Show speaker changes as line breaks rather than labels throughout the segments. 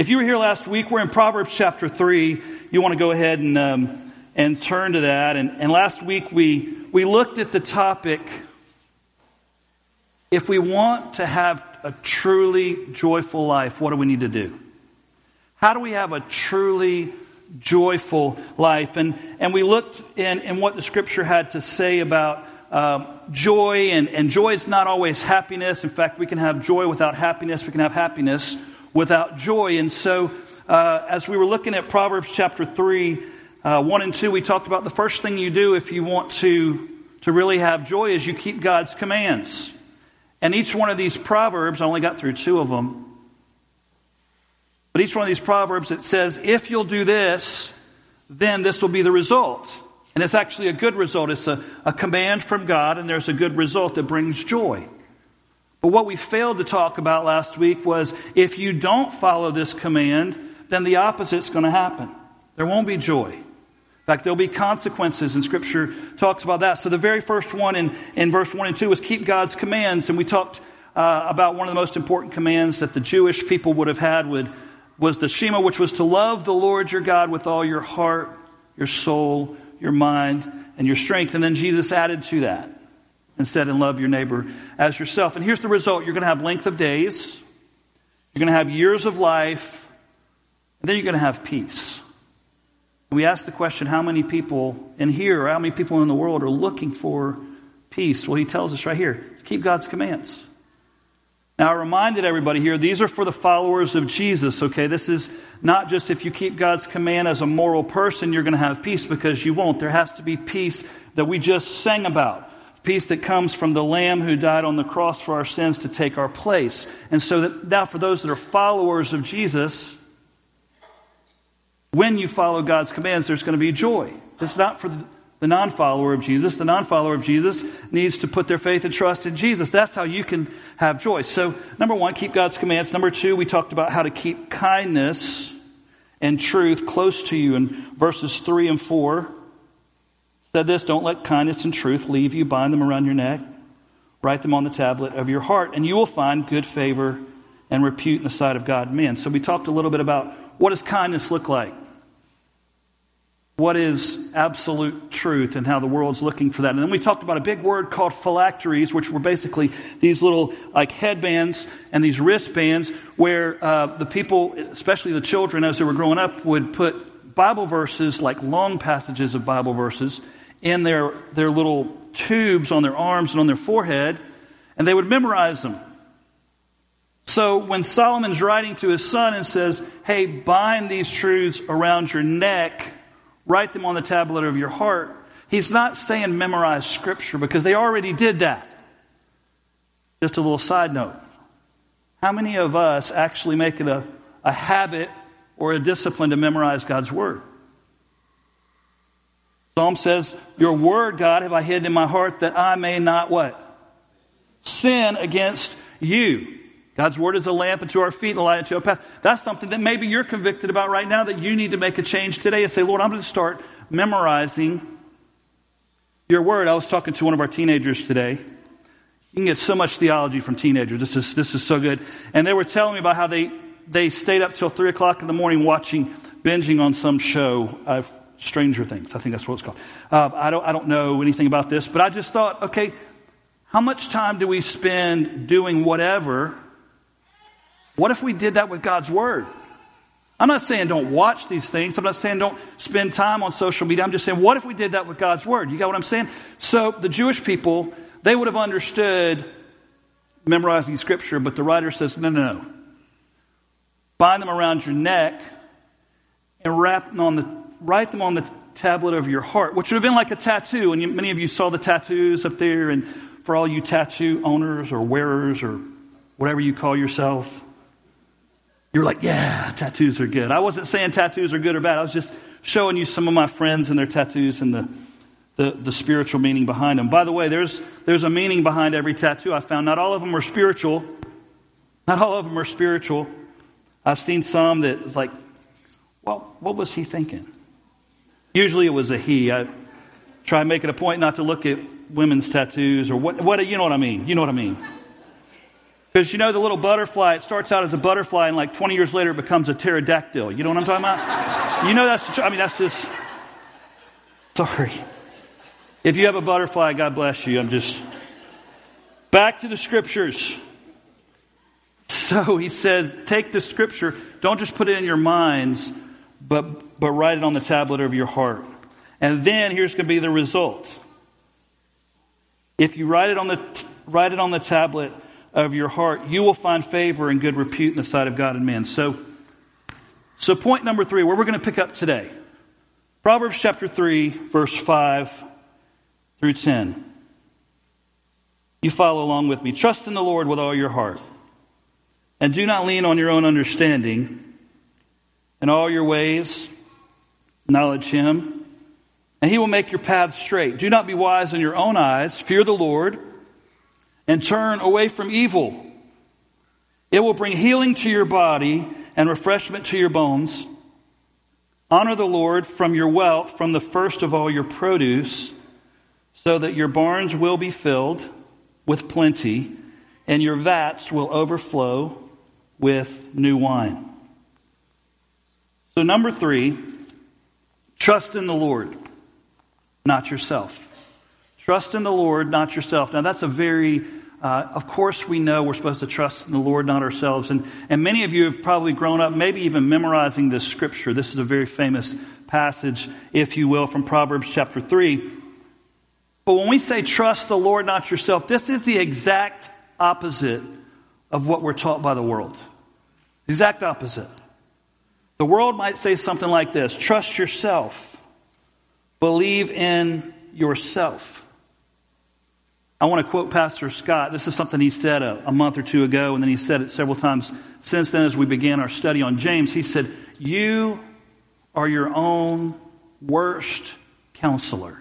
If you were here last week, we're in Proverbs chapter 3. You want to go ahead and, um, and turn to that. And, and last week we, we looked at the topic if we want to have a truly joyful life, what do we need to do? How do we have a truly joyful life? And, and we looked in, in what the scripture had to say about um, joy, and, and joy is not always happiness. In fact, we can have joy without happiness, we can have happiness without joy. And so, uh, as we were looking at Proverbs chapter 3, uh, 1 and 2, we talked about the first thing you do if you want to, to really have joy is you keep God's commands. And each one of these proverbs, I only got through two of them, but each one of these proverbs, it says, if you'll do this, then this will be the result. And it's actually a good result. It's a, a command from God, and there's a good result that brings joy. But what we failed to talk about last week was if you don't follow this command, then the opposite's going to happen. There won't be joy. In fact, there'll be consequences, and Scripture talks about that. So the very first one in, in verse 1 and 2 was keep God's commands, and we talked uh, about one of the most important commands that the Jewish people would have had would, was the Shema, which was to love the Lord your God with all your heart, your soul, your mind, and your strength. And then Jesus added to that and said, and love your neighbor as yourself. And here's the result you're going to have length of days, you're going to have years of life, and then you're going to have peace. And we ask the question how many people in here, or how many people in the world are looking for peace? Well, he tells us right here keep God's commands. Now, I reminded everybody here, these are for the followers of Jesus, okay? This is not just if you keep God's command as a moral person, you're going to have peace because you won't. There has to be peace that we just sang about. Peace that comes from the Lamb who died on the cross for our sins to take our place. And so that now for those that are followers of Jesus, when you follow God's commands, there's going to be joy. It's not for the non follower of Jesus. The non follower of Jesus needs to put their faith and trust in Jesus. That's how you can have joy. So, number one, keep God's commands. Number two, we talked about how to keep kindness and truth close to you in verses three and four. Said this don't let kindness and truth leave you, bind them around your neck, write them on the tablet of your heart, and you will find good favor and repute in the sight of God men. So, we talked a little bit about what does kindness look like? what is absolute truth and how the world's looking for that. And then we talked about a big word called phylacteries, which were basically these little like headbands and these wristbands where uh, the people, especially the children as they were growing up, would put Bible verses, like long passages of Bible verses, in their, their little tubes on their arms and on their forehead, and they would memorize them. So when Solomon's writing to his son and says, Hey, bind these truths around your neck, write them on the tablet of your heart. He's not saying memorize scripture because they already did that. Just a little side note. How many of us actually make it a, a habit or a discipline to memorize God's word? Psalm says, Your word, God, have I hidden in my heart that I may not what? Sin against you. God's word is a lamp unto our feet and a light unto our path. That's something that maybe you're convicted about right now that you need to make a change today and say, Lord, I'm going to start memorizing your word. I was talking to one of our teenagers today. You can get so much theology from teenagers. This is, this is so good. And they were telling me about how they, they stayed up till 3 o'clock in the morning watching, binging on some show. Uh, Stranger Things. I think that's what it's called. Uh, I, don't, I don't know anything about this, but I just thought, okay, how much time do we spend doing whatever what if we did that with God's Word? I'm not saying don't watch these things. I'm not saying don't spend time on social media. I'm just saying, what if we did that with God's Word? You got what I'm saying? So the Jewish people, they would have understood memorizing Scripture, but the writer says, no, no, no. Bind them around your neck and wrap them on the, write them on the tablet of your heart, which would have been like a tattoo. And you, many of you saw the tattoos up there. And for all you tattoo owners or wearers or whatever you call yourself, you're like, yeah, tattoos are good. I wasn't saying tattoos are good or bad. I was just showing you some of my friends and their tattoos and the, the, the, spiritual meaning behind them. By the way, there's, there's a meaning behind every tattoo I found. Not all of them are spiritual. Not all of them are spiritual. I've seen some that was like, well, what was he thinking? Usually it was a he. I try making a point not to look at women's tattoos or what, what you know what I mean. You know what I mean. Because you know the little butterfly, it starts out as a butterfly and like 20 years later it becomes a pterodactyl. You know what I'm talking about? you know that's, I mean, that's just, sorry. If you have a butterfly, God bless you. I'm just, back to the scriptures. So he says, take the scripture, don't just put it in your minds, but, but write it on the tablet of your heart. And then here's going to be the result. If you write it on the, write it on the tablet of your heart, you will find favor and good repute in the sight of God and men. So, so point number three, where we're going to pick up today. Proverbs chapter 3, verse 5 through 10. You follow along with me. Trust in the Lord with all your heart. And do not lean on your own understanding. In all your ways, acknowledge him, and he will make your path straight. Do not be wise in your own eyes. Fear the Lord and turn away from evil. It will bring healing to your body and refreshment to your bones. Honor the Lord from your wealth, from the first of all your produce, so that your barns will be filled with plenty, and your vats will overflow with new wine. So, number three, trust in the Lord, not yourself. Trust in the Lord, not yourself. Now, that's a very, uh, of course, we know we're supposed to trust in the Lord, not ourselves. And, and many of you have probably grown up, maybe even memorizing this scripture. This is a very famous passage, if you will, from Proverbs chapter 3. But when we say trust the Lord, not yourself, this is the exact opposite of what we're taught by the world. Exact opposite. The world might say something like this trust yourself, believe in yourself. I want to quote Pastor Scott. This is something he said a, a, month or two ago, and then he said it several times since then as we began our study on James. He said, You are your own worst counselor.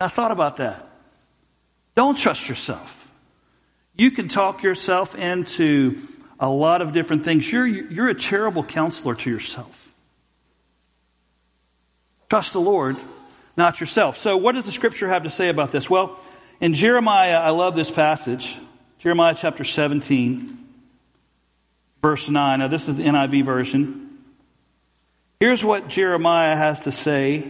I thought about that. Don't trust yourself. You can talk yourself into a lot of different things. You're, you're a terrible counselor to yourself. Trust the Lord, not yourself. So, what does the scripture have to say about this? Well, in Jeremiah, I love this passage. Jeremiah chapter 17, verse 9. Now, this is the NIV version. Here's what Jeremiah has to say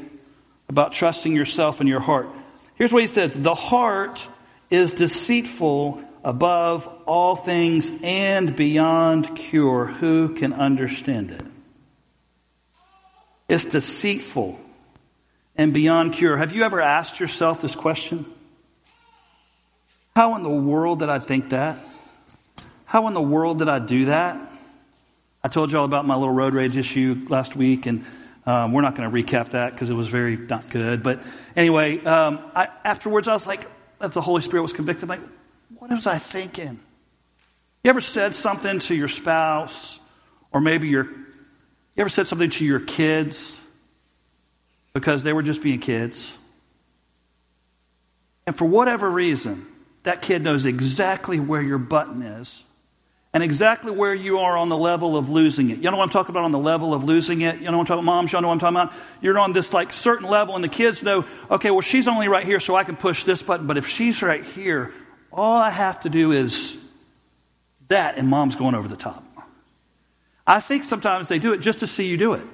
about trusting yourself and your heart. Here's what he says The heart is deceitful above all things and beyond cure. Who can understand it? It's deceitful and beyond cure. Have you ever asked yourself this question? How in the world did I think that? How in the world did I do that? I told you all about my little road rage issue last week, and um, we're not going to recap that because it was very not good. But anyway, um, I, afterwards I was like, as the Holy Spirit was convicted, like, what was I thinking? You ever said something to your spouse, or maybe your, you ever said something to your kids because they were just being kids? And for whatever reason, that kid knows exactly where your button is and exactly where you are on the level of losing it. You know what I'm talking about on the level of losing it? You know what I'm talking about? Moms, you know what I'm talking about? You're on this like certain level and the kids know, okay, well, she's only right here so I can push this button, but if she's right here, all I have to do is that, and mom's going over the top. I think sometimes they do it just to see you do it.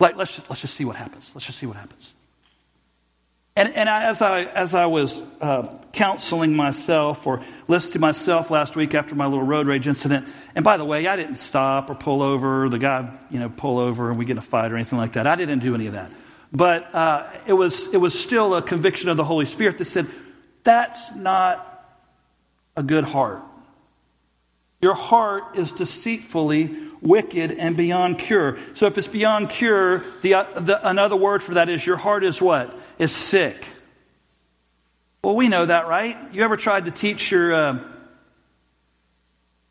Like, let's just, let's just see what happens. Let's just see what happens. And, and I, as, I, as I was uh, counseling myself or listening to myself last week after my little road rage incident, and by the way, I didn't stop or pull over, the guy, you know, pull over and we get in a fight or anything like that. I didn't do any of that. But uh, it, was, it was still a conviction of the Holy Spirit that said, that's not a good heart. Your heart is deceitfully wicked and beyond cure. So if it's beyond cure, the, the, another word for that is your heart is what? Is sick. Well, we know that, right? You ever tried to teach your uh,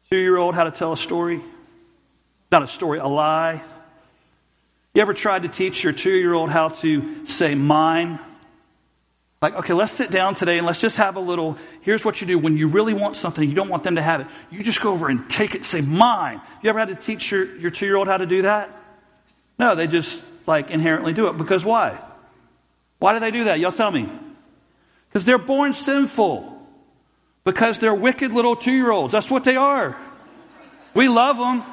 two year old how to tell a story? Not a story, a lie. You ever tried to teach your two year old how to say mine? Like, okay, let's sit down today and let's just have a little. Here's what you do when you really want something, you don't want them to have it. You just go over and take it say, mine. You ever had to teach your, your two year old how to do that? No, they just like inherently do it. Because why? Why do they do that? Y'all tell me. Because they're born sinful. Because they're wicked little two year olds. That's what they are. We love them.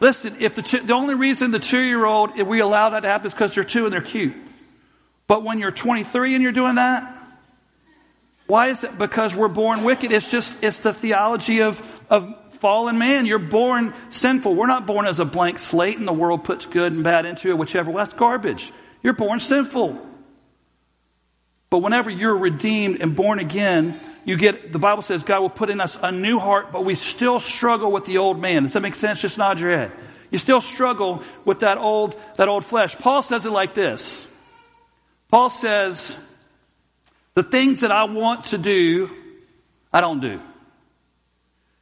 Listen, if the, two, the only reason the two year old, we allow that to happen is because they're two and they're cute. But when you're 23 and you're doing that, why is it? Because we're born wicked. It's just, it's the theology of, of fallen man. You're born sinful. We're not born as a blank slate and the world puts good and bad into it, whichever. Well, that's garbage. You're born sinful. But whenever you're redeemed and born again, you get, the Bible says God will put in us a new heart, but we still struggle with the old man. Does that make sense? Just nod your head. You still struggle with that old, that old flesh. Paul says it like this. Paul says, the things that I want to do, I don't do.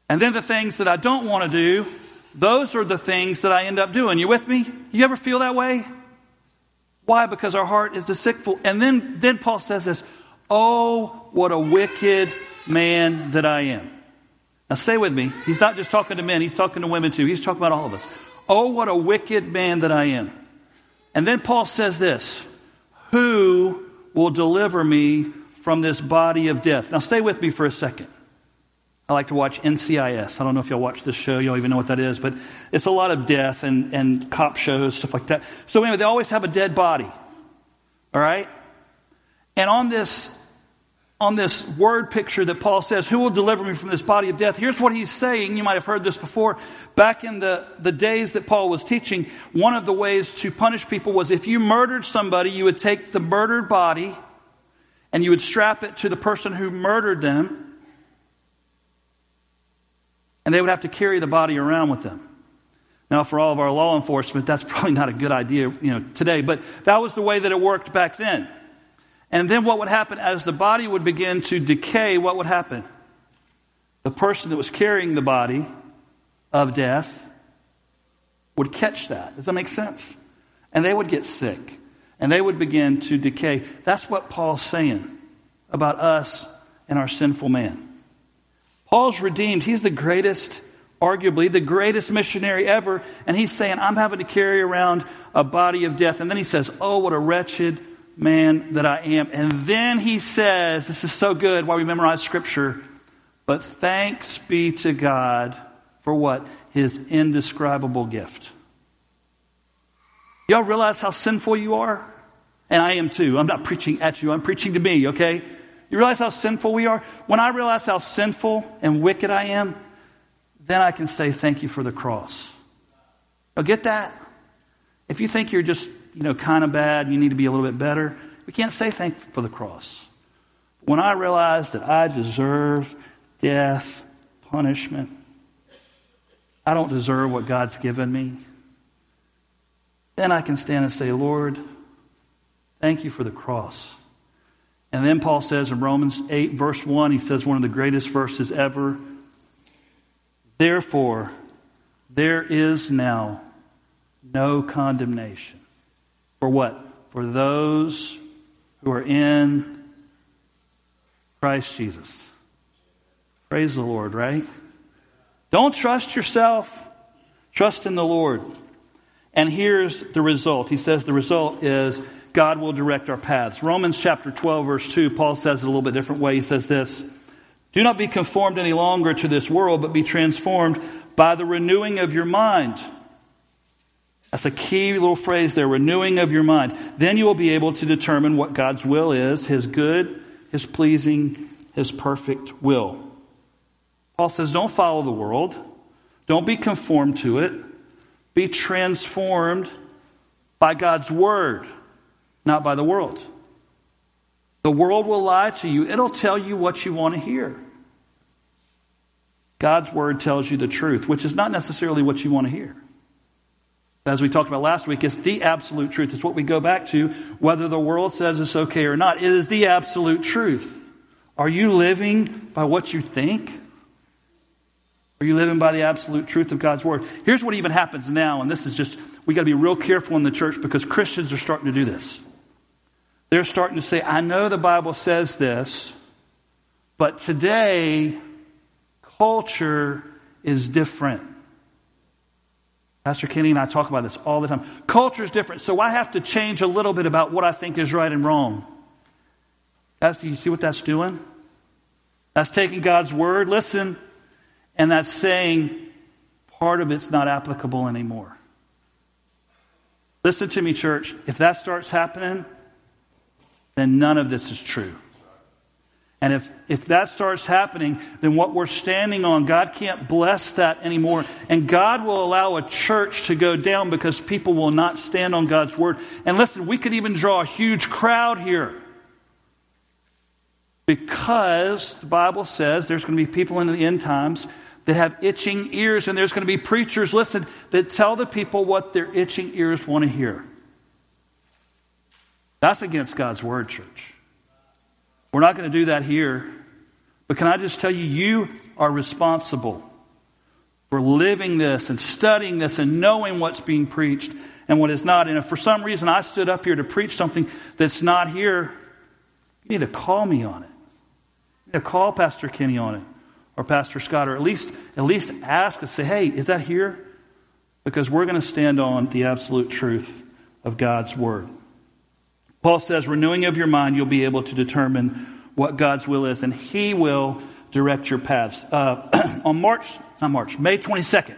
And then the things that I don't want to do, those are the things that I end up doing. You with me? You ever feel that way? Why? Because our heart is deceitful. And then, then Paul says this, Oh, what a wicked man that I am. Now, stay with me. He's not just talking to men, he's talking to women too. He's talking about all of us. Oh, what a wicked man that I am. And then Paul says this Who will deliver me from this body of death? Now, stay with me for a second. I like to watch NCIS. I don't know if y'all watch this show. Y'all even know what that is, but it's a lot of death and, and cop shows, stuff like that. So anyway, they always have a dead body. All right? And on this on this word picture that Paul says, Who will deliver me from this body of death? Here's what he's saying. You might have heard this before. Back in the, the days that Paul was teaching, one of the ways to punish people was if you murdered somebody, you would take the murdered body and you would strap it to the person who murdered them, and they would have to carry the body around with them. Now, for all of our law enforcement, that's probably not a good idea, you know, today, but that was the way that it worked back then. And then what would happen as the body would begin to decay, what would happen? The person that was carrying the body of death would catch that. Does that make sense? And they would get sick and they would begin to decay. That's what Paul's saying about us and our sinful man. Paul's redeemed. He's the greatest, arguably the greatest missionary ever. And he's saying, I'm having to carry around a body of death. And then he says, Oh, what a wretched man that I am. And then he says, this is so good why we memorize scripture, but thanks be to God for what? His indescribable gift. Y'all realize how sinful you are? And I am too. I'm not preaching at you, I'm preaching to me, okay? You realize how sinful we are? When I realize how sinful and wicked I am, then I can say thank you for the cross. Now get that? If you think you're just you know, kind of bad, you need to be a little bit better. We can't say thank for the cross. When I realize that I deserve death, punishment, I don't deserve what God's given me, then I can stand and say, Lord, thank you for the cross. And then Paul says in Romans 8, verse 1, he says one of the greatest verses ever. Therefore, there is now no condemnation for what? For those who are in Christ Jesus. Praise the Lord, right? Don't trust yourself. Trust in the Lord. And here's the result. He says the result is God will direct our paths. Romans chapter 12, verse 2, Paul says it a little bit different way. He says this Do not be conformed any longer to this world, but be transformed by the renewing of your mind that's a key little phrase there, renewing of your mind. Then you will be able to determine what God's will is, His good, His pleasing, His perfect will. Paul says, don't follow the world. Don't be conformed to it. Be transformed by God's word, not by the world. The world will lie to you. It'll tell you what you want to hear. God's word tells you the truth, which is not necessarily what you want to hear. As we talked about last week, it's the absolute truth. It's what we go back to, whether the world says it's okay or not. It is the absolute truth. Are you living by what you think? Are you living by the absolute truth of God's word? Here's what even happens now, and this is just, we got to be real careful in the church because Christians are starting to do this. They're starting to say, I know the Bible says this, but today, culture is different. Pastor Kenny and I talk about this all the time. Culture is different, so I have to change a little bit about what I think is right and wrong. That's, do you see what that's doing? That's taking God's word, listen, and that's saying part of it's not applicable anymore. Listen to me, church. If that starts happening, then none of this is true. And if, if that starts happening, then what we're standing on, God can't bless that anymore. And God will allow a church to go down because people will not stand on God's word. And listen, we could even draw a huge crowd here. Because the Bible says there's going to be people in the end times that have itching ears, and there's going to be preachers, listen, that tell the people what their itching ears want to hear. That's against God's word, church. We're not going to do that here. But can I just tell you, you are responsible for living this and studying this and knowing what's being preached and what is not. And if for some reason I stood up here to preach something that's not here, you need to call me on it. You need to call Pastor Kenny on it or Pastor Scott, or at least, at least ask and say, hey, is that here? Because we're going to stand on the absolute truth of God's Word. Paul says, renewing of your mind, you'll be able to determine what God's will is, and He will direct your paths. Uh, on March, not March, May 22nd,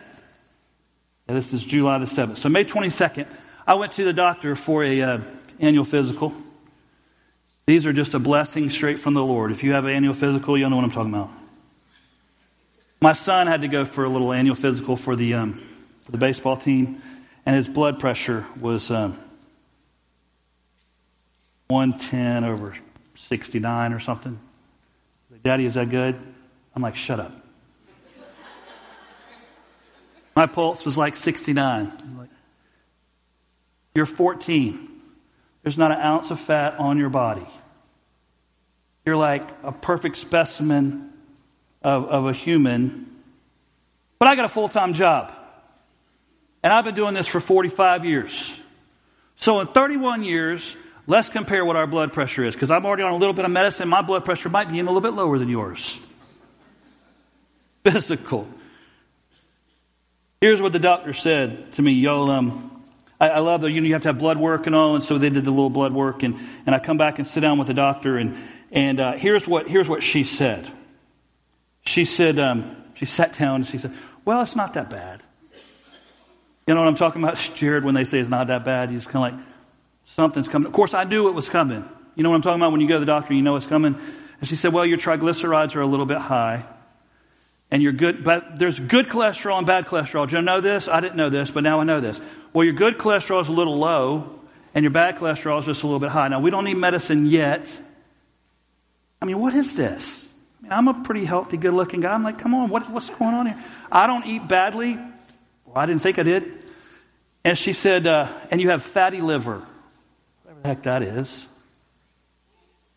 yeah, this is July the 7th. So May 22nd, I went to the doctor for a uh, annual physical. These are just a blessing straight from the Lord. If you have an annual physical, you'll know what I'm talking about. My son had to go for a little annual physical for the, um, for the baseball team, and his blood pressure was um, 110 over 69 or something. Daddy, is that good? I'm like, shut up. My pulse was like 69. Like, You're 14. There's not an ounce of fat on your body. You're like a perfect specimen of, of a human, but I got a full time job. And I've been doing this for 45 years. So in 31 years, let's compare what our blood pressure is, because I'm already on a little bit of medicine. My blood pressure might be in a little bit lower than yours. Physical. Here's what the doctor said to me, y'all. Um, I, I, love that you, know, you have to have blood work and all, and so they did the little blood work, and, and I come back and sit down with the doctor, and, and uh, here's, what, here's what she said she said, um, she sat down and she said, Well, it's not that bad. You know what I'm talking about, Jared, when they say it's not that bad? He's kind of like, something's coming. Of course, I knew it was coming. You know what I'm talking about? When you go to the doctor, you know it's coming. And she said, Well, your triglycerides are a little bit high. And you're good, but there's good cholesterol and bad cholesterol. Did you know this? I didn't know this, but now I know this. Well, your good cholesterol is a little low, and your bad cholesterol is just a little bit high. Now, we don't need medicine yet. I mean, what is this? I'm a pretty healthy, good looking guy. I'm like, come on, what, what's going on here? I don't eat badly. Well, I didn't think I did. And she said, uh, and you have fatty liver. The heck that is.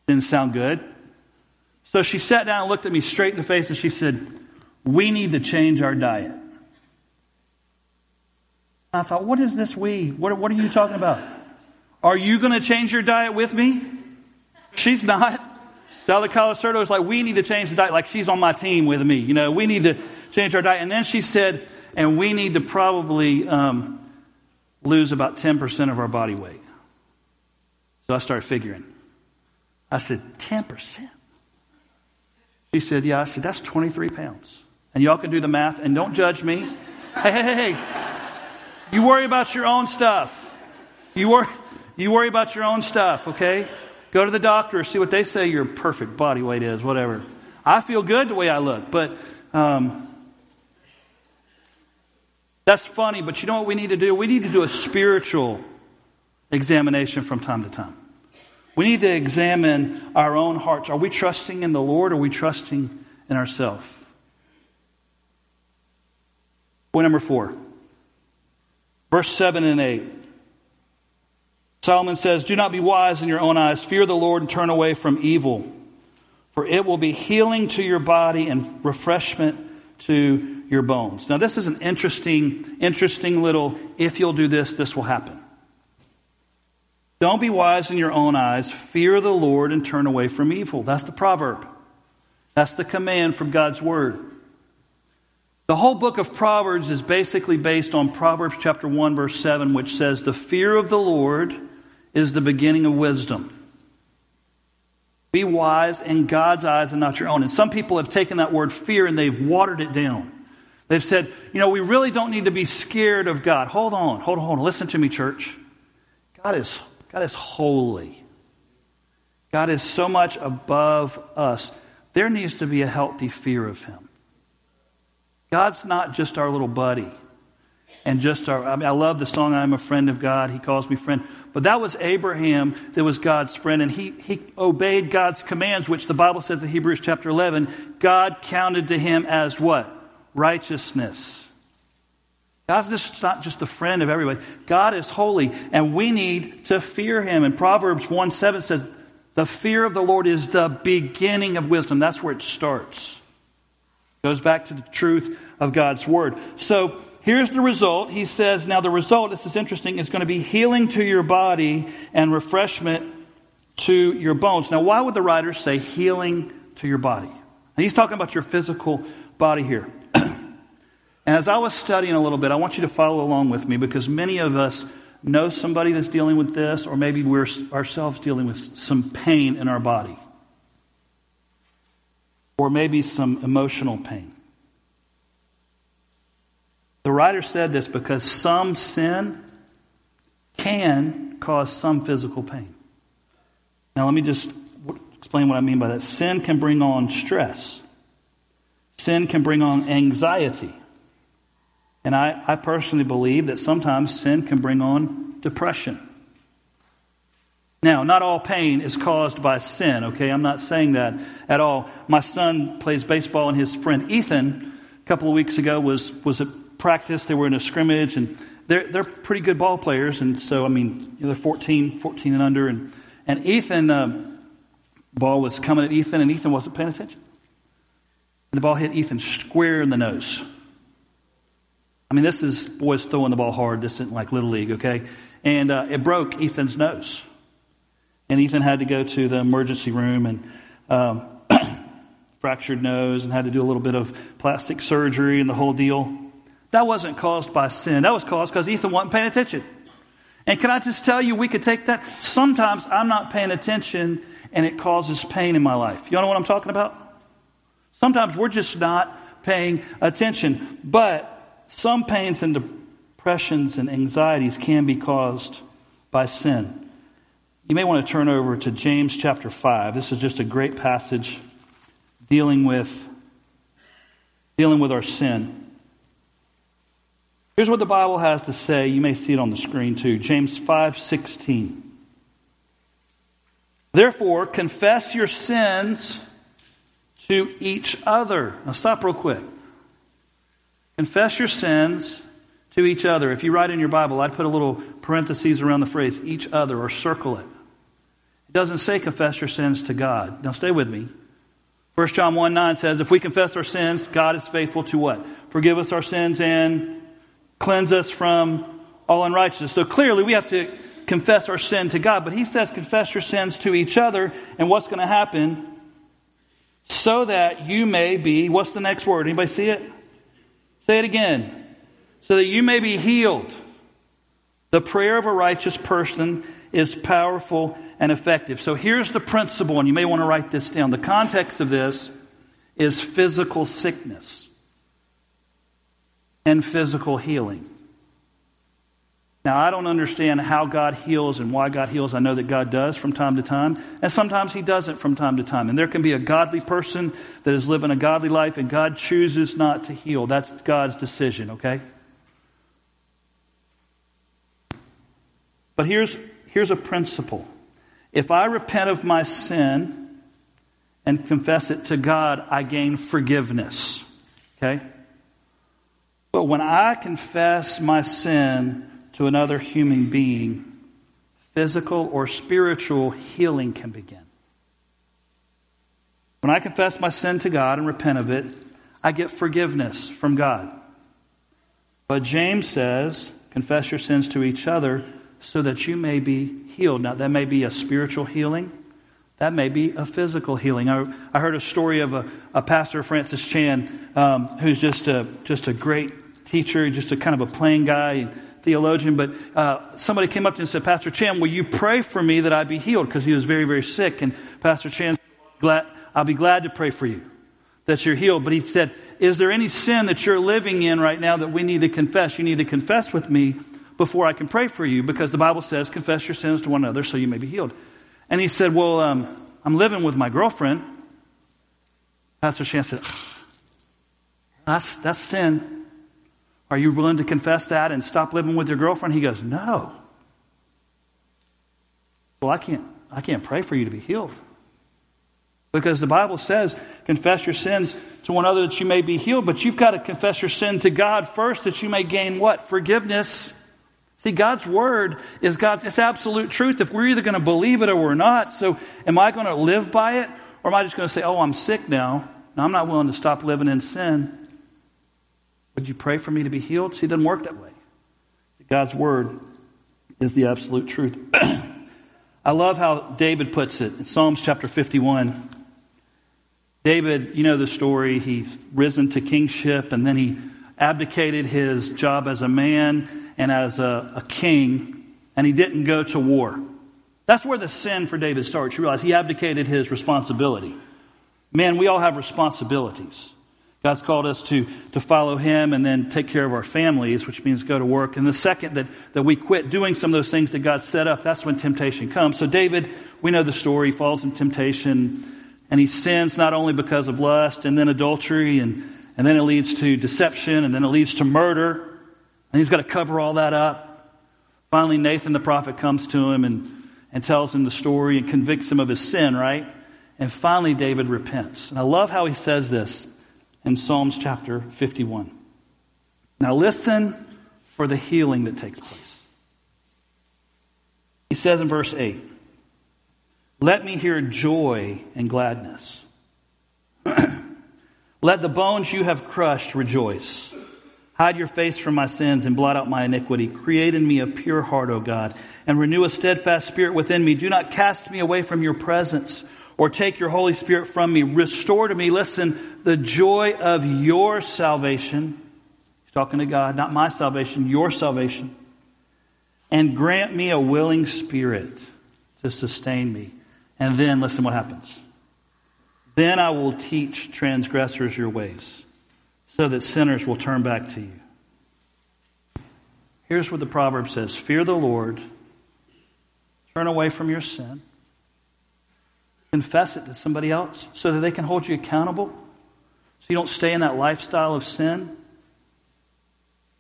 Didn't sound good. So she sat down and looked at me straight in the face and she said, We need to change our diet. I thought, What is this we? What, what are you talking about? Are you going to change your diet with me? She's not. Dr. Colacerdo is like, we need to change the diet. Like she's on my team with me. You know, we need to change our diet. And then she said, and we need to probably um, lose about 10% of our body weight. I started figuring. I said, 10%? She said, yeah. I said, that's 23 pounds. And y'all can do the math and don't judge me. Hey, hey, hey, hey. You worry about your own stuff. You worry, you worry about your own stuff, okay? Go to the doctor, see what they say your perfect body weight is, whatever. I feel good the way I look, but um, that's funny. But you know what we need to do? We need to do a spiritual examination from time to time. We need to examine our own hearts. Are we trusting in the Lord or are we trusting in ourselves? Point number four, verse 7 and 8. Solomon says, Do not be wise in your own eyes. Fear the Lord and turn away from evil, for it will be healing to your body and refreshment to your bones. Now, this is an interesting, interesting little, if you'll do this, this will happen. Don't be wise in your own eyes. Fear the Lord and turn away from evil. That's the proverb. That's the command from God's word. The whole book of Proverbs is basically based on Proverbs chapter 1 verse 7 which says the fear of the Lord is the beginning of wisdom. Be wise in God's eyes and not your own. And some people have taken that word fear and they've watered it down. They've said, you know, we really don't need to be scared of God. Hold on, hold on, hold on. Listen to me, church. God is, God is holy. God is so much above us. There needs to be a healthy fear of Him. God's not just our little buddy and just our, I mean, I love the song, I'm a friend of God. He calls me friend. But that was Abraham that was God's friend, and he, he obeyed God's commands, which the Bible says in Hebrews chapter 11, God counted to him as what? Righteousness. God's just not just a friend of everybody. God is holy, and we need to fear him. And Proverbs 1 7 says, The fear of the Lord is the beginning of wisdom. That's where it starts. Goes back to the truth of God's word. So, here's the result. He says, now the result, this is interesting, is going to be healing to your body and refreshment to your bones. Now, why would the writer say healing to your body? Now, he's talking about your physical body here. And as I was studying a little bit, I want you to follow along with me because many of us know somebody that's dealing with this, or maybe we're ourselves dealing with some pain in our body, or maybe some emotional pain. The writer said this because some sin can cause some physical pain. Now, let me just explain what I mean by that. Sin can bring on stress, sin can bring on anxiety. And I, I personally believe that sometimes sin can bring on depression. Now, not all pain is caused by sin, okay? I'm not saying that at all. My son plays baseball, and his friend Ethan, a couple of weeks ago, was, was at practice. They were in a scrimmage, and they're, they're pretty good ball players. And so, I mean, you know, they're 14, 14 and under. And, and Ethan, um, ball was coming at Ethan, and Ethan wasn't paying attention. And the ball hit Ethan square in the nose. I mean, this is boys throwing the ball hard. This isn't like Little League, okay? And uh, it broke Ethan's nose. And Ethan had to go to the emergency room and um, fractured nose and had to do a little bit of plastic surgery and the whole deal. That wasn't caused by sin. That was caused because Ethan wasn't paying attention. And can I just tell you, we could take that. Sometimes I'm not paying attention and it causes pain in my life. You know what I'm talking about? Sometimes we're just not paying attention. But some pains and depressions and anxieties can be caused by sin. You may want to turn over to James chapter 5. This is just a great passage dealing with dealing with our sin. Here's what the Bible has to say. You may see it on the screen too. James 5:16. Therefore, confess your sins to each other. Now stop real quick. Confess your sins to each other. If you write in your Bible, I'd put a little parentheses around the phrase each other or circle it. It doesn't say confess your sins to God. Now stay with me. 1 John 1 9 says, if we confess our sins, God is faithful to what? Forgive us our sins and cleanse us from all unrighteousness. So clearly we have to confess our sin to God, but he says confess your sins to each other, and what's going to happen? So that you may be, what's the next word? Anybody see it? Say it again. So that you may be healed. The prayer of a righteous person is powerful and effective. So here's the principle, and you may want to write this down. The context of this is physical sickness and physical healing. Now, I don't understand how God heals and why God heals. I know that God does from time to time, and sometimes He doesn't from time to time. And there can be a godly person that is living a godly life, and God chooses not to heal. That's God's decision, okay? But here's, here's a principle if I repent of my sin and confess it to God, I gain forgiveness, okay? But when I confess my sin to another human being, physical or spiritual healing can begin. When I confess my sin to God and repent of it, I get forgiveness from God. But James says, confess your sins to each other so that you may be healed. Now, that may be a spiritual healing. That may be a physical healing. I, I heard a story of a, a pastor, Francis Chan, um, who's just a, just a great teacher, just a kind of a plain guy, theologian. But uh, somebody came up to him and said, Pastor Chan, will you pray for me that I be healed? Because he was very, very sick. And Pastor Chan glad, I'll be glad to pray for you that you're healed. But he said, Is there any sin that you're living in right now that we need to confess? You need to confess with me before I can pray for you because the Bible says, Confess your sins to one another so you may be healed. And he said, Well, um, I'm living with my girlfriend. Pastor Chan said, that's, that's sin. Are you willing to confess that and stop living with your girlfriend? He goes, No. Well, I can't, I can't pray for you to be healed. Because the Bible says, confess your sins to one another that you may be healed, but you've got to confess your sin to God first that you may gain what? Forgiveness. See, God's word is God's it's absolute truth. If we're either going to believe it or we're not, so am I going to live by it? Or am I just going to say, oh, I'm sick now? Now I'm not willing to stop living in sin. Would you pray for me to be healed? See, it doesn't work that way. God's word is the absolute truth. I love how David puts it in Psalms chapter 51. David, you know the story. He's risen to kingship and then he abdicated his job as a man and as a, a king, and he didn't go to war. That's where the sin for David starts. You realize he abdicated his responsibility. Man, we all have responsibilities. God's called us to, to follow Him and then take care of our families, which means go to work. And the second that, that we quit doing some of those things that God set up, that's when temptation comes. So David, we know the story, falls in temptation and he sins not only because of lust and then adultery and, and then it leads to deception and then it leads to murder. And he's got to cover all that up. Finally, Nathan the prophet comes to him and, and tells him the story and convicts him of his sin, right? And finally, David repents. And I love how he says this in Psalms chapter 51. Now, listen for the healing that takes place. He says in verse 8, let me hear joy and gladness. Let the bones you have crushed rejoice. Hide your face from my sins and blot out my iniquity. Create in me a pure heart, O God, and renew a steadfast spirit within me. Do not cast me away from your presence or take your Holy Spirit from me. Restore to me, listen, the joy of your salvation. He's talking to God, not my salvation, your salvation. And grant me a willing spirit to sustain me. And then listen what happens. Then I will teach transgressors your ways, so that sinners will turn back to you. Here's what the proverb says Fear the Lord, turn away from your sin, confess it to somebody else so that they can hold you accountable, so you don't stay in that lifestyle of sin.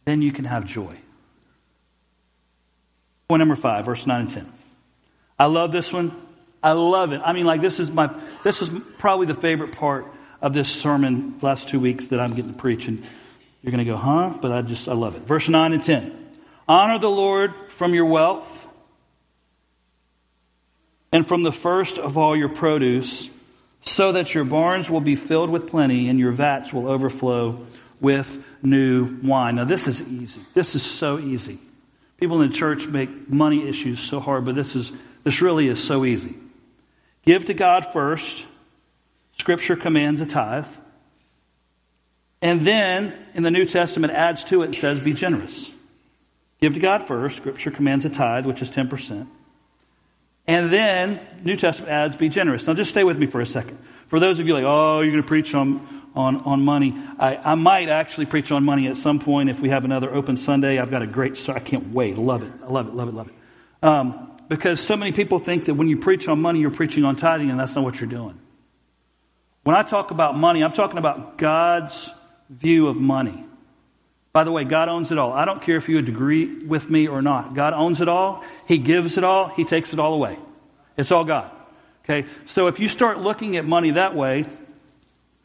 Then you can have joy. Point number five, verse 9 and 10. I love this one I love it. I mean, like this is my this is probably the favorite part of this sermon last two weeks that I'm getting to preach, and you're going to go, huh? But I just I love it. Verse nine and ten: Honor the Lord from your wealth, and from the first of all your produce, so that your barns will be filled with plenty, and your vats will overflow with new wine. Now, this is easy. This is so easy. People in the church make money issues so hard, but this is this really is so easy. Give to God first. Scripture commands a tithe. And then in the New Testament adds to it and says, be generous. Give to God first. Scripture commands a tithe, which is 10%. And then New Testament adds, be generous. Now just stay with me for a second. For those of you like, oh, you're going to preach on, on, on money. I, I might actually preach on money at some point if we have another open Sunday. I've got a great, so I can't wait. Love it. I love it, love it, love it. Um, because so many people think that when you preach on money, you're preaching on tithing, and that's not what you're doing. When I talk about money, I'm talking about God's view of money. By the way, God owns it all. I don't care if you agree with me or not. God owns it all. He gives it all. He takes it all away. It's all God. Okay? So if you start looking at money that way,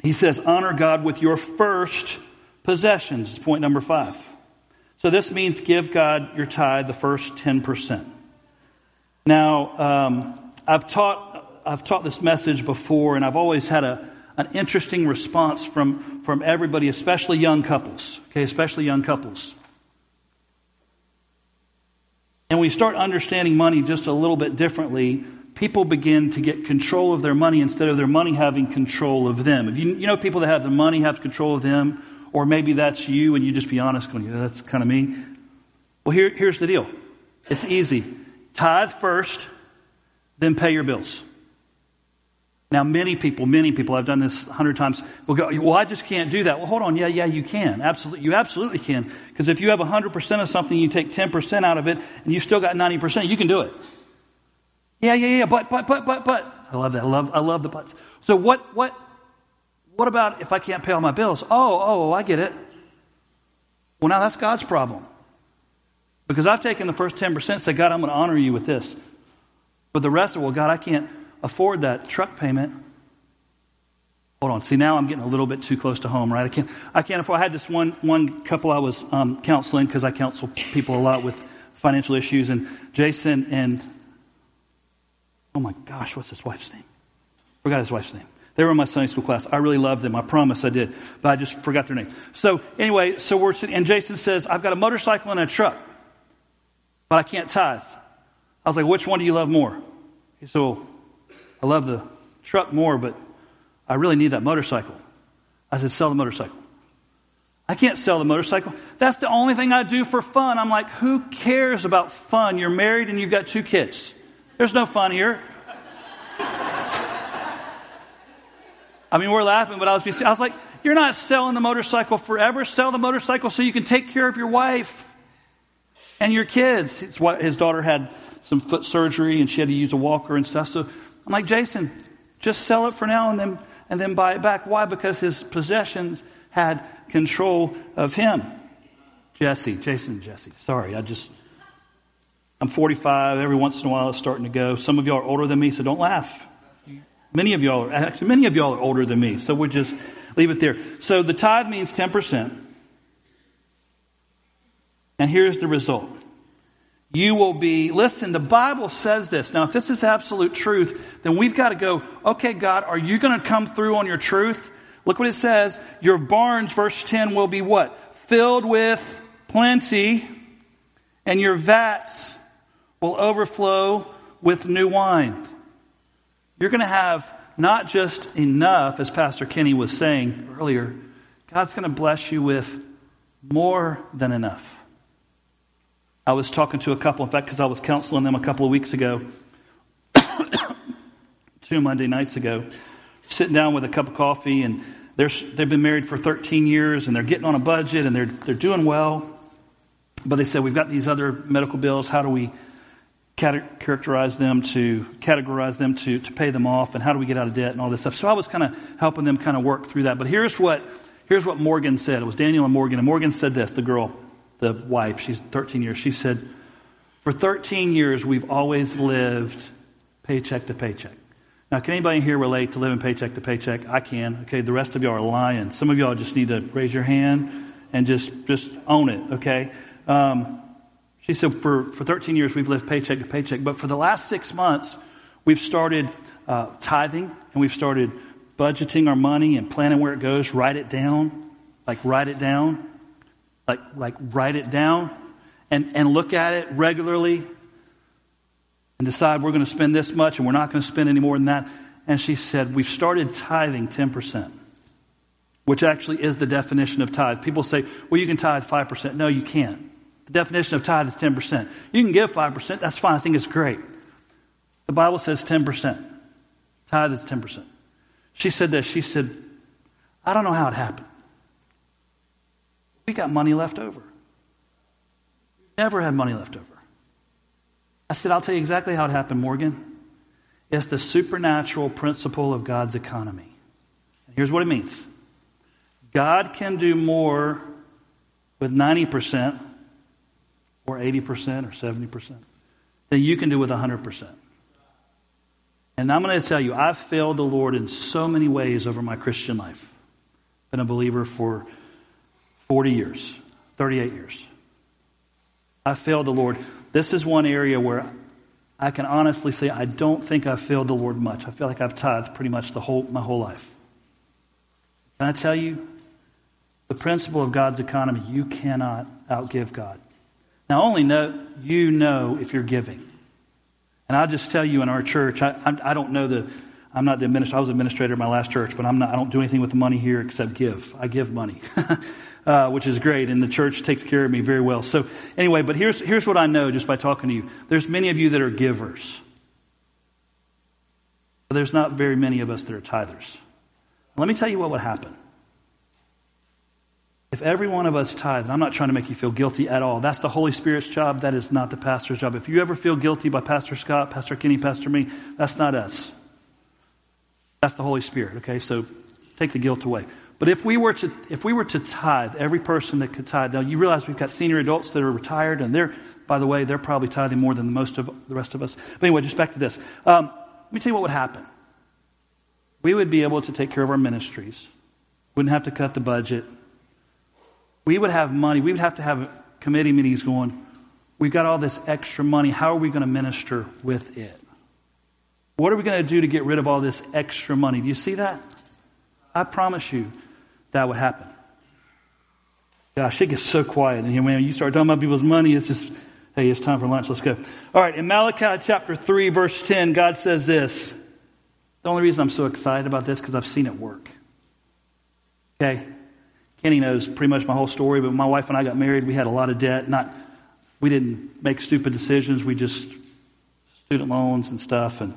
he says, honor God with your first possessions. Point number five. So this means give God your tithe, the first 10%. Now, um, I've taught I've taught this message before, and I've always had a an interesting response from from everybody, especially young couples. Okay, especially young couples. And we start understanding money just a little bit differently. People begin to get control of their money instead of their money having control of them. If you, you know people that have the money have control of them, or maybe that's you and you just be honest, going, that's kind of me. Well, here, here's the deal. It's easy. Tithe first, then pay your bills. Now, many people, many people, I've done this a hundred times, will go, well, I just can't do that. Well, hold on. Yeah, yeah, you can. Absolutely. You absolutely can. Because if you have 100% of something, you take 10% out of it, and you still got 90%, you can do it. Yeah, yeah, yeah, but, but, but, but, but. I love that. I love, I love the buts. So what, what, what about if I can't pay all my bills? Oh, oh, oh I get it. Well, now that's God's problem. Because I've taken the first 10% and said, God, I'm going to honor you with this. But the rest of, it, well, God, I can't afford that truck payment. Hold on. See, now I'm getting a little bit too close to home, right? I can't, I can't afford. I had this one, one couple I was um, counseling because I counsel people a lot with financial issues, and Jason and, oh my gosh, what's his wife's name? Forgot his wife's name. They were in my Sunday school class. I really loved them. I promise I did, but I just forgot their name. So anyway, so we're sitting, and Jason says, I've got a motorcycle and a truck, but I can't tithe. I was like, which one do you love more? He said, well, I love the truck more, but I really need that motorcycle. I said, sell the motorcycle. I can't sell the motorcycle. That's the only thing I do for fun. I'm like, who cares about fun? You're married and you've got two kids. There's no fun here. I mean, we're laughing, but I was, I was like, you're not selling the motorcycle forever. Sell the motorcycle so you can take care of your wife and your kids. It's what his daughter had some foot surgery and she had to use a walker and stuff. So I'm like, Jason, just sell it for now and then, and then buy it back. Why? Because his possessions had control of him. Jesse, Jason, Jesse. Sorry, I just, I'm 45. Every once in a while it's starting to go. Some of y'all are older than me, so don't laugh. Many of y'all are, actually, many of y'all are older than me, so we'll just leave it there. So the tithe means 10%. And here's the result you will be, listen, the Bible says this. Now, if this is absolute truth, then we've got to go, okay, God, are you going to come through on your truth? Look what it says. Your barns, verse 10, will be what? Filled with plenty, and your vats will overflow with new wine. You're going to have not just enough, as Pastor Kenny was saying earlier, God's going to bless you with more than enough. I was talking to a couple, in fact, because I was counseling them a couple of weeks ago, two Monday nights ago, sitting down with a cup of coffee, and they're, they've been married for 13 years, and they're getting on a budget, and they're, they're doing well. But they said, We've got these other medical bills. How do we characterize them to categorize them to, to pay them off, and how do we get out of debt and all this stuff? So I was kind of helping them kind of work through that. But here's what, here's what Morgan said. It was Daniel and Morgan, and Morgan said this, the girl the wife, she's 13 years, she said, For 13 years, we've always lived paycheck to paycheck. Now, can anybody here relate to living paycheck to paycheck? I can. Okay, the rest of y'all are lying. Some of y'all just need to raise your hand and just, just own it, okay? Um, she said, for, for 13 years, we've lived paycheck to paycheck. But for the last six months, we've started uh, tithing and we've started budgeting our money and planning where it goes. Write it down. Like, write it down like, like write it down and, and look at it regularly and decide we're going to spend this much and we're not going to spend any more than that. And she said, We've started tithing 10%, which actually is the definition of tithe. People say, Well, you can tithe 5%. No, you can't. The definition of tithe is 10%. You can give 5%. That's fine. I think it's great. The Bible says 10%. Tithe is 10%. She said this. She said, I don't know how it happened. We got money left over. Never had money left over. I said, I'll tell you exactly how it happened, Morgan. It's the supernatural principle of God's economy. And here's what it means God can do more with 90% or 80% or 70% than you can do with 100%. And I'm going to tell you, I've failed the Lord in so many ways over my Christian life. Been a believer for 40 years, 38 years. I failed the Lord. This is one area where I can honestly say I don't think I've failed the Lord much. I feel like I've tithed pretty much the whole, my whole life. Can I tell you? The principle of God's economy, you cannot outgive God. Now, only know, you know if you're giving. And I'll just tell you in our church, I, I, I don't know the, I'm not the administrator, I was administrator of my last church, but I'm not, I don't do anything with the money here except give. I give money. uh, which is great, and the church takes care of me very well. So, anyway, but here's, here's what I know just by talking to you there's many of you that are givers. But there's not very many of us that are tithers. Let me tell you what would happen. If every one of us tithed, I'm not trying to make you feel guilty at all. That's the Holy Spirit's job. That is not the pastor's job. If you ever feel guilty by Pastor Scott, Pastor Kenny, Pastor me, that's not us. That's the Holy Spirit. Okay, so take the guilt away. But if we were to if we were to tithe, every person that could tithe, now you realize we've got senior adults that are retired, and they're by the way, they're probably tithing more than most of the rest of us. But anyway, just back to this. Um, let me tell you what would happen. We would be able to take care of our ministries. Wouldn't have to cut the budget we would have money. We would have to have committee meetings going. We've got all this extra money. How are we going to minister with it? What are we going to do to get rid of all this extra money? Do you see that? I promise you that would happen. Gosh, it gets so quiet in here. When you start talking about people's money, it's just, hey, it's time for lunch. Let's go. All right, in Malachi chapter 3, verse 10, God says this. The only reason I'm so excited about this because I've seen it work. Okay? Kenny knows pretty much my whole story, but my wife and I got married. We had a lot of debt. Not, we didn't make stupid decisions. We just student loans and stuff. And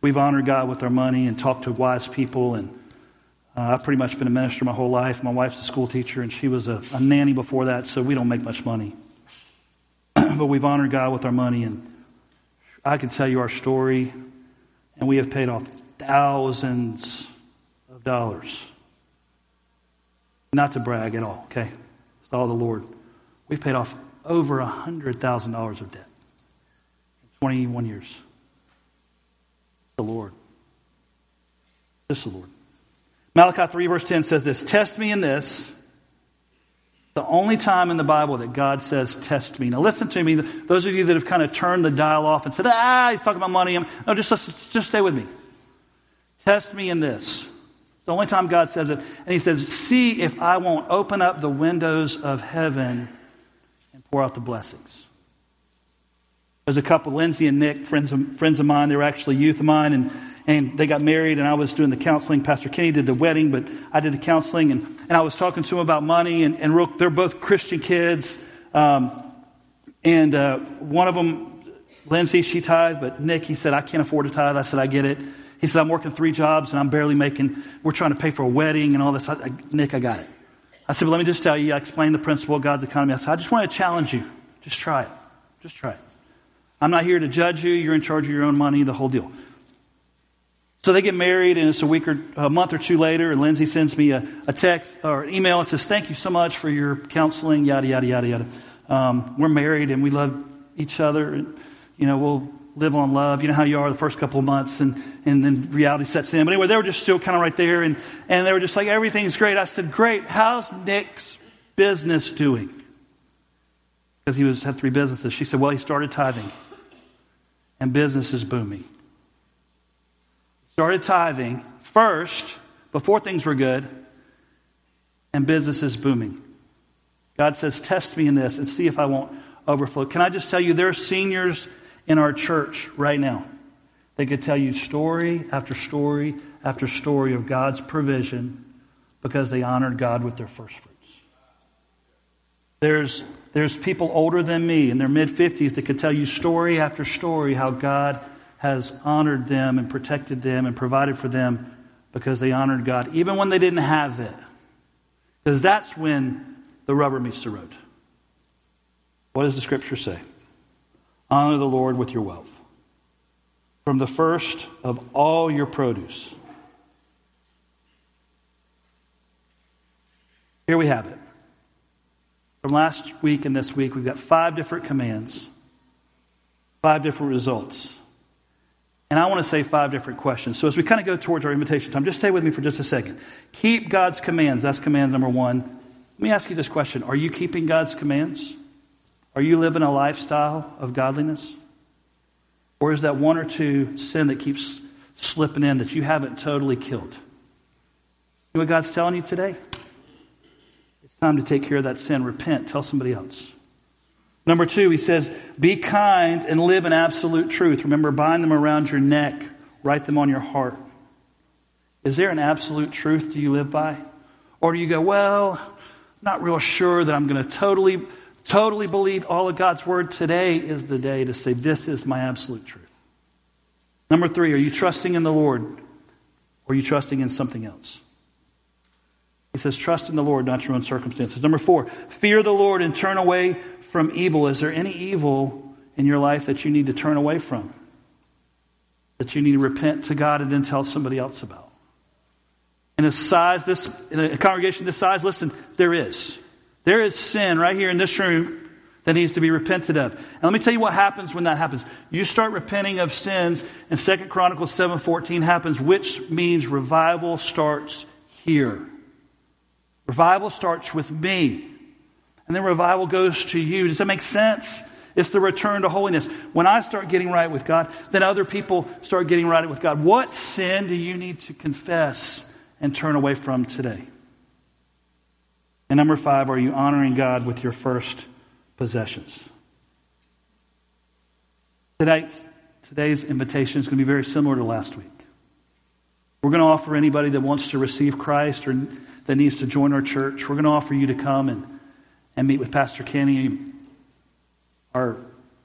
we've honored God with our money and talked to wise people. And uh, I've pretty much been a minister my whole life. My wife's a school teacher, and she was a, a nanny before that, so we don't make much money. but we've honored God with our money, and I can tell you our story, and we have paid off thousands of dollars not to brag at all, okay? It's all the Lord. We've paid off over $100,000 of debt in 21 years. The Lord. Is the Lord. Malachi 3, verse 10 says this Test me in this. The only time in the Bible that God says, Test me. Now, listen to me. Those of you that have kind of turned the dial off and said, Ah, he's talking about money. No, just, just stay with me. Test me in this. It's the only time God says it. And he says, See if I won't open up the windows of heaven and pour out the blessings. There's a couple, Lindsay and Nick, friends of, friends of mine. They were actually youth of mine, and, and they got married, and I was doing the counseling. Pastor Kenny did the wedding, but I did the counseling, and, and I was talking to them about money, and, and real, they're both Christian kids. Um, and uh, one of them, Lindsay, she tithed, but Nick, he said, I can't afford to tithe. I said, I get it. He said, I'm working three jobs and I'm barely making, we're trying to pay for a wedding and all this. I, I, Nick, I got it. I said, well, let me just tell you, I explained the principle of God's economy. I said, I just want to challenge you. Just try it. Just try it. I'm not here to judge you. You're in charge of your own money, the whole deal. So they get married, and it's a week or a month or two later, and Lindsay sends me a, a text or an email and says, Thank you so much for your counseling, yada, yada, yada, yada. Um, we're married and we love each other. And, you know, we'll live on love. You know how you are the first couple of months, and, and then reality sets in. But anyway, they were just still kind of right there, and, and they were just like, everything's great. I said, Great. How's Nick's business doing? Because he was had three businesses. She said, Well, he started tithing, and business is booming. Started tithing first, before things were good, and business is booming. God says, Test me in this and see if I won't overflow. Can I just tell you, there are seniors in our church right now. They could tell you story after story after story of God's provision because they honored God with their first fruits. There's, there's people older than me in their mid 50s that could tell you story after story how God has honored them and protected them and provided for them because they honored God, even when they didn't have it. Because that's when the rubber meets the road. What does the scripture say? Honor the Lord with your wealth. From the first of all your produce. Here we have it. From last week and this week, we've got five different commands, five different results. And I want to say five different questions. So as we kind of go towards our invitation time, just stay with me for just a second. Keep God's commands. That's command number one. Let me ask you this question Are you keeping God's commands? Are you living a lifestyle of godliness? Or is that one or two sin that keeps slipping in that you haven't totally killed? You know what God's telling you today? It's time to take care of that sin. Repent. Tell somebody else. Number two, he says, be kind and live in absolute truth. Remember, bind them around your neck, write them on your heart. Is there an absolute truth do you live by? Or do you go, well, not real sure that I'm going to totally totally believe all of God's word, today is the day to say, This is my absolute truth. Number three, are you trusting in the Lord or are you trusting in something else? He says, trust in the Lord, not your own circumstances. Number four, fear the Lord and turn away from evil. Is there any evil in your life that you need to turn away from? That you need to repent to God and then tell somebody else about? In a size this in a congregation this size, listen, there is. There is sin right here in this room that needs to be repented of. And let me tell you what happens when that happens. You start repenting of sins, and Second Chronicles 7:14 happens, which means revival starts here. Revival starts with me. And then revival goes to you. Does that make sense? It's the return to holiness. When I start getting right with God, then other people start getting right with God. What sin do you need to confess and turn away from today? And number five, are you honoring God with your first possessions? Today's, today's invitation is going to be very similar to last week. We're going to offer anybody that wants to receive Christ or that needs to join our church, we're going to offer you to come and, and meet with Pastor Kenny, our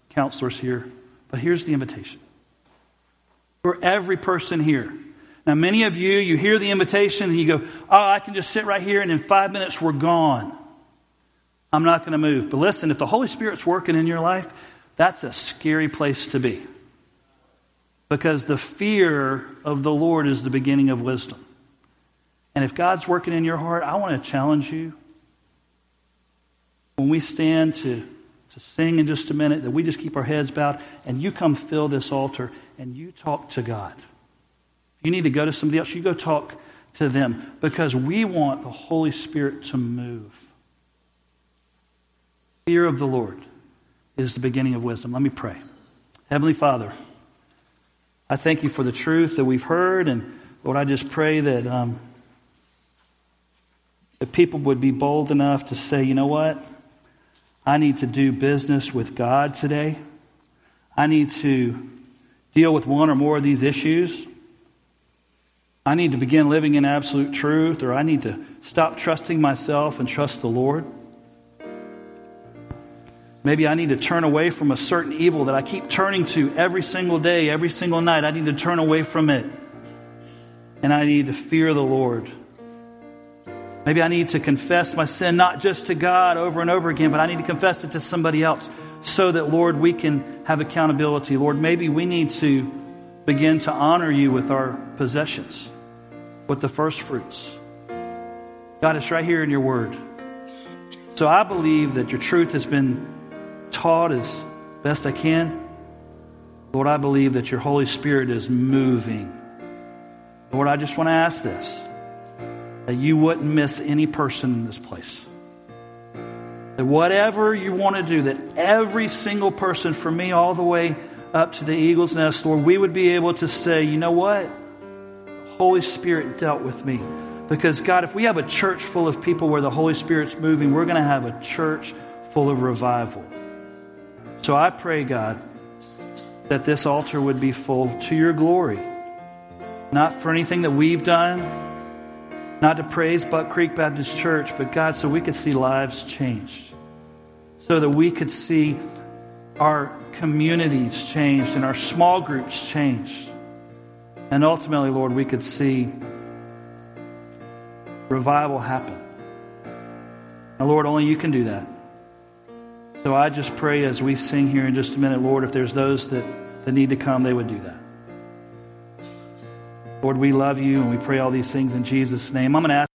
counselors here. But here's the invitation for every person here. Now, many of you, you hear the invitation and you go, Oh, I can just sit right here and in five minutes we're gone. I'm not going to move. But listen, if the Holy Spirit's working in your life, that's a scary place to be. Because the fear of the Lord is the beginning of wisdom. And if God's working in your heart, I want to challenge you. When we stand to, to sing in just a minute, that we just keep our heads bowed and you come fill this altar and you talk to God. You need to go to somebody else, you go talk to them because we want the Holy Spirit to move. Fear of the Lord is the beginning of wisdom. Let me pray. Heavenly Father, I thank you for the truth that we've heard, and Lord, I just pray that um, that people would be bold enough to say, you know what? I need to do business with God today. I need to deal with one or more of these issues. I need to begin living in absolute truth, or I need to stop trusting myself and trust the Lord. Maybe I need to turn away from a certain evil that I keep turning to every single day, every single night. I need to turn away from it. And I need to fear the Lord. Maybe I need to confess my sin not just to God over and over again, but I need to confess it to somebody else so that, Lord, we can have accountability. Lord, maybe we need to begin to honor you with our possessions with the first fruits. God, it's right here in your word. So I believe that your truth has been taught as best I can. Lord, I believe that your Holy Spirit is moving. Lord, I just want to ask this that you wouldn't miss any person in this place. That whatever you want to do, that every single person, from me all the way up to the eagle's nest, Lord, we would be able to say, you know what? The Holy Spirit dealt with me. Because, God, if we have a church full of people where the Holy Spirit's moving, we're going to have a church full of revival. So I pray, God, that this altar would be full to your glory. Not for anything that we've done, not to praise Buck Creek Baptist Church, but God, so we could see lives changed. So that we could see our communities changed and our small groups changed. And ultimately, Lord, we could see revival happen. Now, Lord, only you can do that. So I just pray as we sing here in just a minute, Lord, if there's those that, that need to come, they would do that. Lord, we love you and we pray all these things in Jesus' name. I'm going to ask